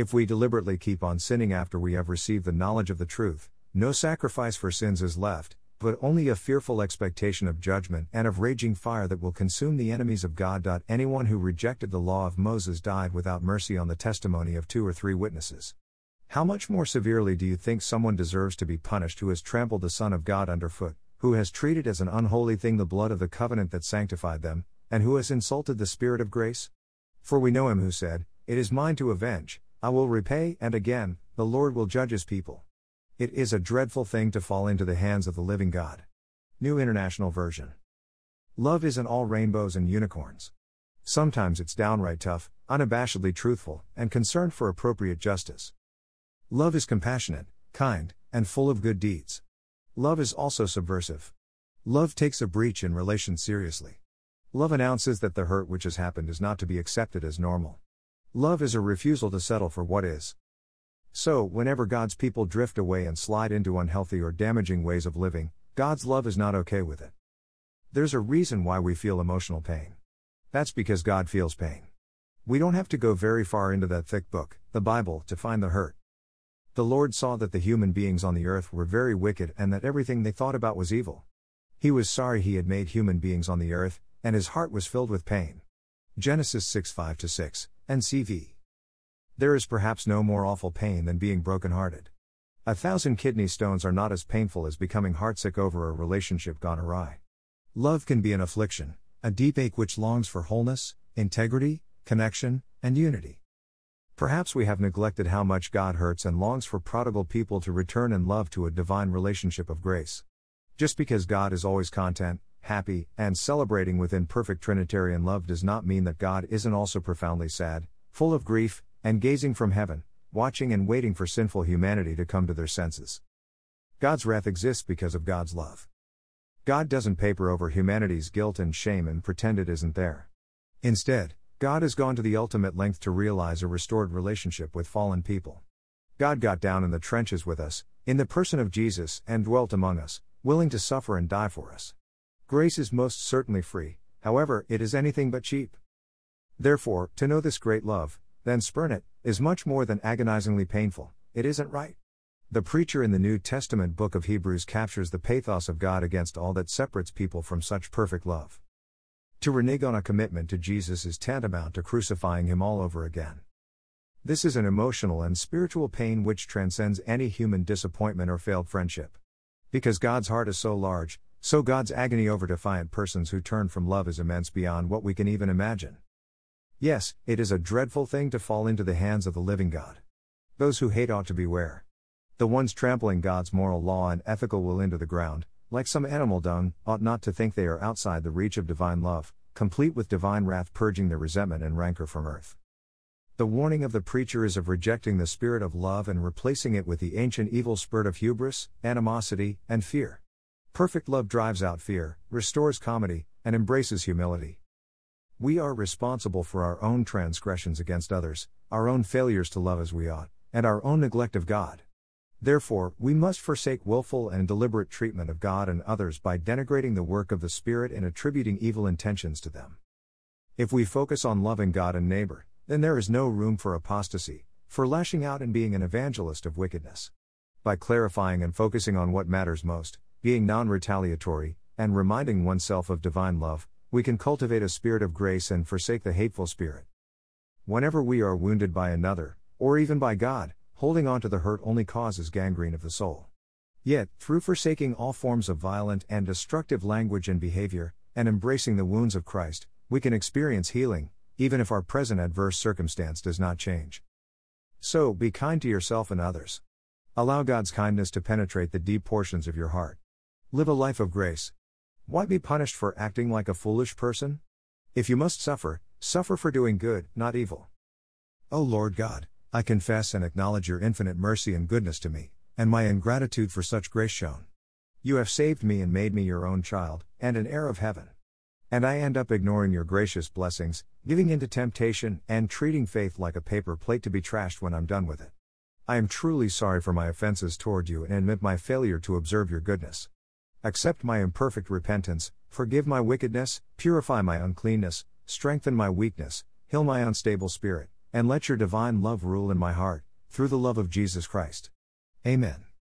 If we deliberately keep on sinning after we have received the knowledge of the truth, no sacrifice for sins is left, but only a fearful expectation of judgment and of raging fire that will consume the enemies of God. Anyone who rejected the law of Moses died without mercy on the testimony of two or three witnesses. How much more severely do you think someone deserves to be punished who has trampled the Son of God underfoot, who has treated as an unholy thing the blood of the covenant that sanctified them, and who has insulted the Spirit of grace? For we know him who said, It is mine to avenge, I will repay, and again, the Lord will judge his people. It is a dreadful thing to fall into the hands of the living God. New International Version. Love isn't all rainbows and unicorns. Sometimes it's downright tough, unabashedly truthful, and concerned for appropriate justice. Love is compassionate, kind, and full of good deeds. Love is also subversive. Love takes a breach in relation seriously. Love announces that the hurt which has happened is not to be accepted as normal. Love is a refusal to settle for what is. So, whenever God's people drift away and slide into unhealthy or damaging ways of living, God's love is not okay with it. There's a reason why we feel emotional pain. That's because God feels pain. We don't have to go very far into that thick book, the Bible, to find the hurt. The Lord saw that the human beings on the earth were very wicked and that everything they thought about was evil. He was sorry he had made human beings on the earth, and his heart was filled with pain. Genesis 6 5 6, NCV. There is perhaps no more awful pain than being broken-hearted. A thousand kidney stones are not as painful as becoming heartsick over a relationship gone awry. Love can be an affliction, a deep ache which longs for wholeness, integrity, connection, and unity. Perhaps we have neglected how much God hurts and longs for prodigal people to return in love to a divine relationship of grace. Just because God is always content, happy, and celebrating within perfect Trinitarian love does not mean that God isn't also profoundly sad, full of grief, and gazing from heaven, watching and waiting for sinful humanity to come to their senses. God's wrath exists because of God's love. God doesn't paper over humanity's guilt and shame and pretend it isn't there. Instead, God has gone to the ultimate length to realize a restored relationship with fallen people. God got down in the trenches with us, in the person of Jesus, and dwelt among us, willing to suffer and die for us. Grace is most certainly free, however, it is anything but cheap. Therefore, to know this great love, then spurn it, is much more than agonizingly painful, it isn't right. The preacher in the New Testament book of Hebrews captures the pathos of God against all that separates people from such perfect love. To renege on a commitment to Jesus is tantamount to crucifying him all over again. This is an emotional and spiritual pain which transcends any human disappointment or failed friendship. Because God's heart is so large, so God's agony over defiant persons who turn from love is immense beyond what we can even imagine. Yes, it is a dreadful thing to fall into the hands of the living God. Those who hate ought to beware. The ones trampling God's moral law and ethical will into the ground, like some animal dung, ought not to think they are outside the reach of divine love, complete with divine wrath purging their resentment and rancor from earth. The warning of the preacher is of rejecting the spirit of love and replacing it with the ancient evil spirit of hubris, animosity, and fear. Perfect love drives out fear, restores comity, and embraces humility. We are responsible for our own transgressions against others, our own failures to love as we ought, and our own neglect of God. Therefore, we must forsake willful and deliberate treatment of God and others by denigrating the work of the Spirit and attributing evil intentions to them. If we focus on loving God and neighbor, then there is no room for apostasy, for lashing out and being an evangelist of wickedness. By clarifying and focusing on what matters most, being non retaliatory, and reminding oneself of divine love, we can cultivate a spirit of grace and forsake the hateful spirit. Whenever we are wounded by another, or even by God, holding on to the hurt only causes gangrene of the soul. Yet, through forsaking all forms of violent and destructive language and behavior, and embracing the wounds of Christ, we can experience healing, even if our present adverse circumstance does not change. So, be kind to yourself and others. Allow God's kindness to penetrate the deep portions of your heart. Live a life of grace, why be punished for acting like a foolish person? If you must suffer, suffer for doing good, not evil. O Lord God, I confess and acknowledge your infinite mercy and goodness to me, and my ingratitude for such grace shown. You have saved me and made me your own child, and an heir of heaven. And I end up ignoring your gracious blessings, giving in to temptation, and treating faith like a paper plate to be trashed when I'm done with it. I am truly sorry for my offenses toward you and admit my failure to observe your goodness. Accept my imperfect repentance, forgive my wickedness, purify my uncleanness, strengthen my weakness, heal my unstable spirit, and let your divine love rule in my heart, through the love of Jesus Christ. Amen.